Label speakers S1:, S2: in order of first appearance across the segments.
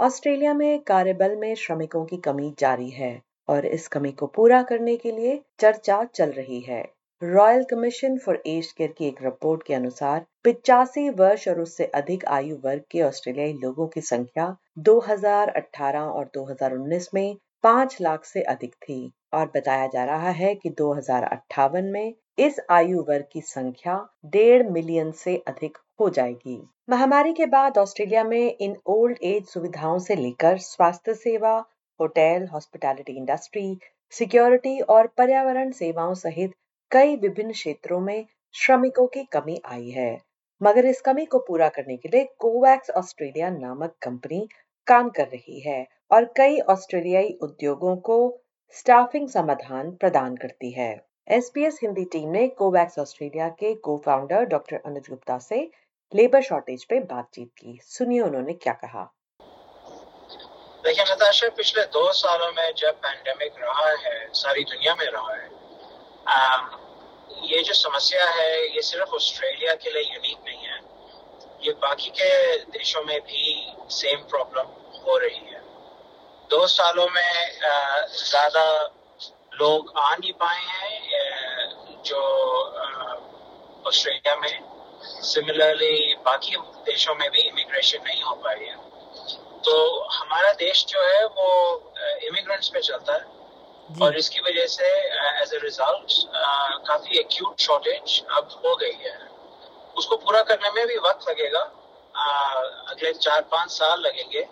S1: Australia में कार्यबल में श्रमिकों की कमी जारी है और इस कमी को पूरा करने के लिए चर्चा चल रही है। Royal commission for age care की एक रिपोर्ट के अनुसार पिचासी वर्ष और उससे अधिक आयु वर्ग के ऑस्ट्रेलियाई लोगों की संख्या 2018 और 2019 में 5 लाख से अधिक थी। और बताया जा रहा है कि दो हज़ार अट्ठावन में इस आयु वर्ग की संख्या डेढ़ मिलियन से अधिक हो जाएगी। महामारी के बाद ऑस्ट्रेलिया में इन ओल्ड एज सुविधाओं से लेकर स्वास्थ्य सेवा, होटल, हॉस्पिटैलिटी इंडस्ट्री, सिक्योरिटी और पर्यावरण सेवाओं सहित कई विभिन्न क्षेत्रों में श्रमिकों की कमी आई है। मगर इस कमी को पूरा करने के लिए कोवैक्स ऑस्ट्रेलिया नामक कंपनी काम कर रही है और कई ऑस्ट्रेलियाई उद्योगों को स्टाफिंग समाधान प्रदान करती है। एसपीएस हिंदी टीम ने कोवैक्स ऑस्ट्रेलिया के को फाउंडर डॉक्टर अनुज गुप्ता से लेबर शॉर्टेज पे बातचीत की। सुनिए उन्होंने क्या कहा।
S2: देखिए नताशा पिछले दो सालों में जब पैंडेमिक रहा है सारी दुनिया में रहा है आ, ये जो समस्या है ये सिर्फ़ ऑस्ट्रेलिया के लिए यूनिक नहीं है। ये बाकी के देशों में भी सेम प्रॉब्लम हो रही है। दो सालों में ज़्यादा लोग आ नहीं पाए हैं जो ऑस्ट्रेलिया में। सिमिलरली बाकी देशों में भी इमिग्रेशन नहीं हो पाई है। तो हमारा देश जो है वो इमिग्रेंट्स पे चलता है। और इसकी वजह से एज ए रिज़ल्ट काफ़ी एक्यूट शॉर्टेज अब हो गई है। उसको पूरा करने में भी वक्त लगेगा। अगले चार पाँच साल लगेंगे।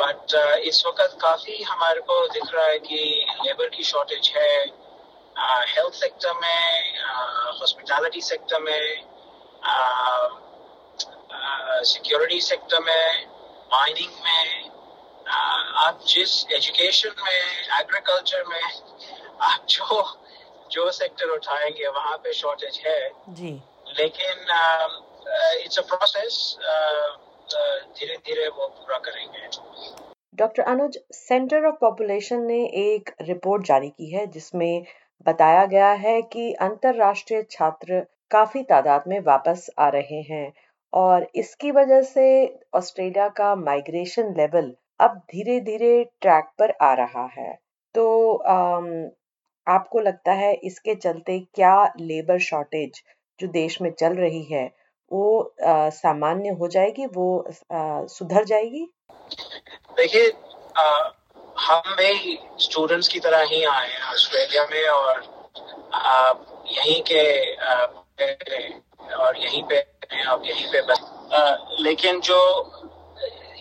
S2: बट uh, इस वक्त काफ़ी हमारे को दिख रहा है कि लेबर की शॉर्टेज है हेल्थ uh, सेक्टर में हॉस्पिटैलिटी uh, सेक्टर में सिक्योरिटी सेक्टर में माइनिंग में आप जिस एजुकेशन में एग्रीकल्चर में आप जो जो सेक्टर उठाएँगे वहाँ पे शॉर्टेज है। जी। लेकिन इट्स अ प्रोसेस धीरे धीरे वो पूरा करेंगे।
S1: Doctor Anuj, centre of population ने एक रिपोर्ट जारी की है, जिसमें बताया गया है कि अंतरराष्ट्रीय छात्र काफ़ी तादाद में वापस आ रहे हैं और इसकी वजह से ऑस्ट्रेलिया का माइग्रेशन लेवल अब धीरे धीरे ट्रैक पर आ रहा है। तो आपको लगता है इसके चलते क्या लेबर शॉर्टेज जो देश में चल रही है वो सामान्य हो जाएगी वो आ, सुधर जाएगी?
S2: देखिए हम भी स्टूडेंट्स की तरह ही आए हैं ऑस्ट्रेलिया में और यहीं के आ, और यहीं पे अब यहीं पे बस। लेकिन जो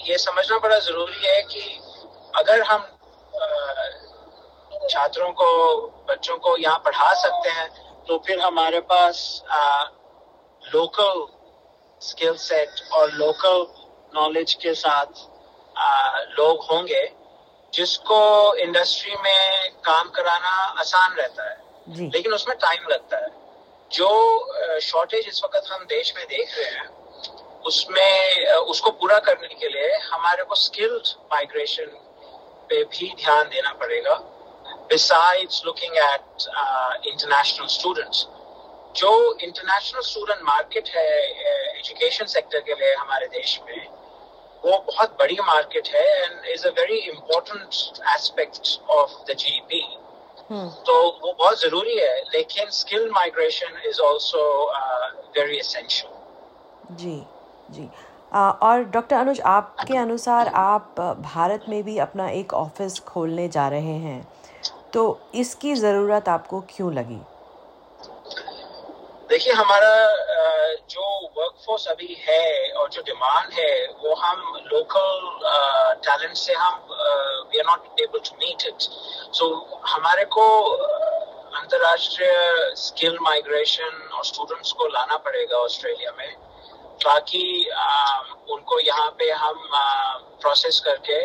S2: ये समझना बड़ा ज़रूरी है कि अगर हम छात्रों को बच्चों को यहाँ पढ़ा सकते हैं तो फिर हमारे पास लोकल स्किल सेट और लोकल नॉलेज के साथ आ, लोग होंगे जिसको इंडस्ट्री में काम कराना आसान रहता है। लेकिन उसमें टाइम लगता है। जो शॉर्टेज इस वक्त हम देश में देख रहे हैं उसमें उसको पूरा करने के लिए हमारे को स्किल्ड माइग्रेशन पे भी ध्यान देना पड़ेगा। Besides looking at uh, international students. जो इंटरनेशनल स्टूडेंट मार्केट है एजुकेशन सेक्टर के लिए हमारे देश में वो बहुत बड़ी मार्केट है and is a very important aspect of the GDP तो वो बहुत ज़रूरी है लेकिन skill migration is also very essential
S1: जी जी। आ, और डॉक्टर अनुज आपके अनुसार आप भारत में भी अपना एक ऑफ़िस खोलने जा रहे हैं तो इसकी ज़रूरत आपको क्यों लगी?
S2: देखिए, हमारा जो वर्कफोर्स अभी है और जो डिमांड है, वो हम लोकल टैलेंट से हम we are not able to meet it so हमारे को अंतरराष्ट्रीय स्किल माइग्रेशन और स्टूडेंट्स को लाना पड़ेगा ऑस्ट्रेलिया में, ताकि उनको यहाँ पे हम प्रोसेस करके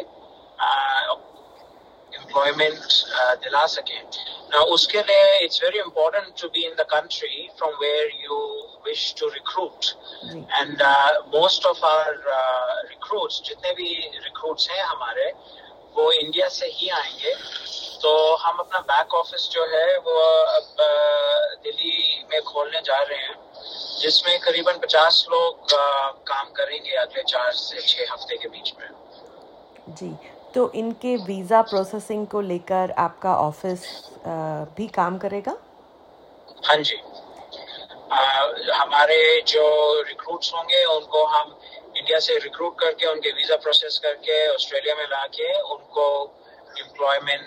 S2: एम्प्लॉयमेंट दिला सकें। Now, उसके लिए it's very important to be in the country from where you wish to recruit. And uh, most of our uh, recruits, जितने भी recruits हैं हमारे, वो इंडिया से ही आएँगे. तो हम अपना बैक ऑफ़िस जो है वो अब दिल्ली में खोलने जा रहे हैं जिसमें करीबन 50 लोग काम करेंगे अगले चार से छह हफ़्ते के बीच में
S1: जी तो इनके वीज़ा प्रोसेसिंग को लेकर आपका ऑफ़िस भी काम करेगा?
S2: हाँ जी। आ, हमारे जो रिक्रूट्स होंगे उनको हम इंडिया से रिक्रूट करके उनके वीज़ा प्रोसेस करके ऑस्ट्रेलिया में ला के उनको एम्प्लॉयमेंट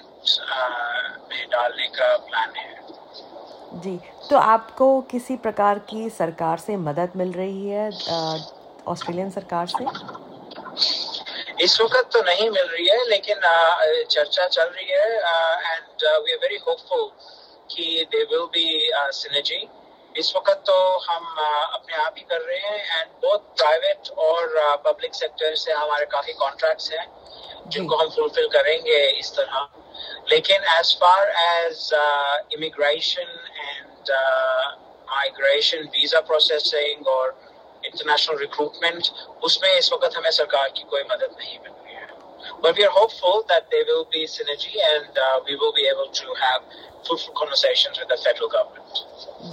S2: में डालने का प्लान है।
S1: जी। तो आपको किसी प्रकार की सरकार से मदद मिल रही है ऑस्ट्रेलियन सरकार से?
S2: इस वक्त तो नहीं मिल रही है लेकिन चर्चा चल रही है and we are very hopeful कि दे विल बी सिनर्जी इस वक्त तो हम अपने आप ही कर रहे हैं एंड बहुत प्राइवेट और पब्लिक सेक्टर से हमारे काफ़ी कॉन्ट्रैक्ट्स हैं जिनको हम फुलफिल करेंगे इस तरह. लेकिन as far as immigration and migration visa processing और इंटरनेशनल रिक्रूटमेंट उसमें इस वक्त हमें सरकार की कोई मदद नहीं मिल रही है। But we are hopeful that they will be synergy and we will be able to have fruitful conversations with the federal government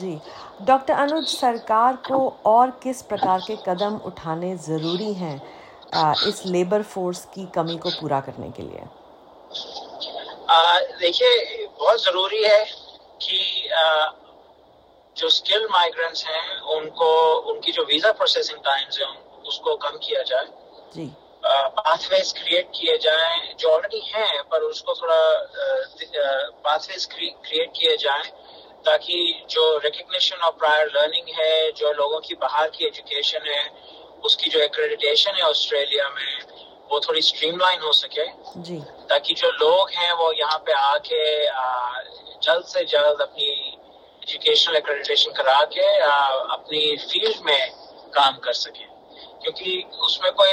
S1: ji. Doctor Anuj सरकार को और किस प्रकार के कदम उठाने ज़रूरी हैं इस लेबर फोर्स की कमी को पूरा करने के लिए?
S2: देखिए बहुत ज़रूरी है कि जो स्किल माइग्रेंट्स हैं उनको उनकी जो वीज़ा प्रोसेसिंग टाइम्स हैं उसको कम किया जाए। जी। पाथवेज क्रिएट किए जाएँ जो ऑलरेडी हैं पर उसको थोड़ा पाथवेज क्रिएट किए जाएँ ताकि जो रिकग्निशन ऑफ़ प्रायर लर्निंग है जो लोगों की बाहर की एजुकेशन है उसकी जो एक्रेडिटेशन है ऑस्ट्रेलिया में वो थोड़ी स्ट्रीमलाइन हो सके। जी। ताकि जो लोग हैं वो यहाँ पे आके जल्द से जल्द अपनी एजुकेशनल एक्रेडिटेशन करा के अपनी फ़ील्ड में काम कर सके। क्योंकि उसमें कोई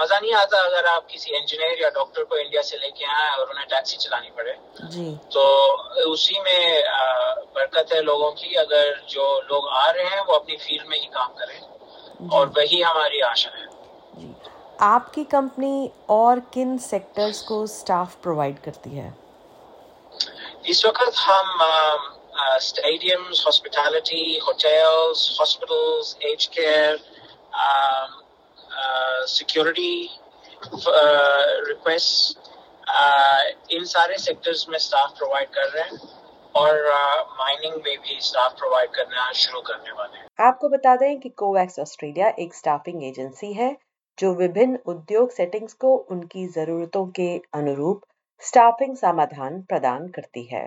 S2: मज़ा नहीं आता अगर आप किसी इंजीनियर या डॉक्टर को इंडिया से लेके आए और उन्हें टैक्सी चलानी पड़े। जी। तो उसी में बरकत है लोगों की अगर जो लोग आ रहे हैं वो अपनी फ़ील्ड में ही काम करें। और वही हमारी आशा है।
S1: आपकी कंपनी और किन सेक्टर्स को स्टाफ प्रोवाइड करती है?
S2: इस वक्त हम stadiums hospitality hotels hospitals aged care security request uh, security requests. इन सारे सेक्टर्स में स्टाफ प्रोवाइड कर रहे हैं और माइनिंग uh, में भी स्टाफ प्रोवाइड करना शुरू करने वाले हैं
S1: आपको बता दें कि कोवैक्स ऑस्ट्रेलिया एक स्टाफिंग एजेंसी है जो विभिन्न उद्योग सेटिंग्स को उनकी जरूरतों के अनुरूप स्टाफिंग समाधान प्रदान करती है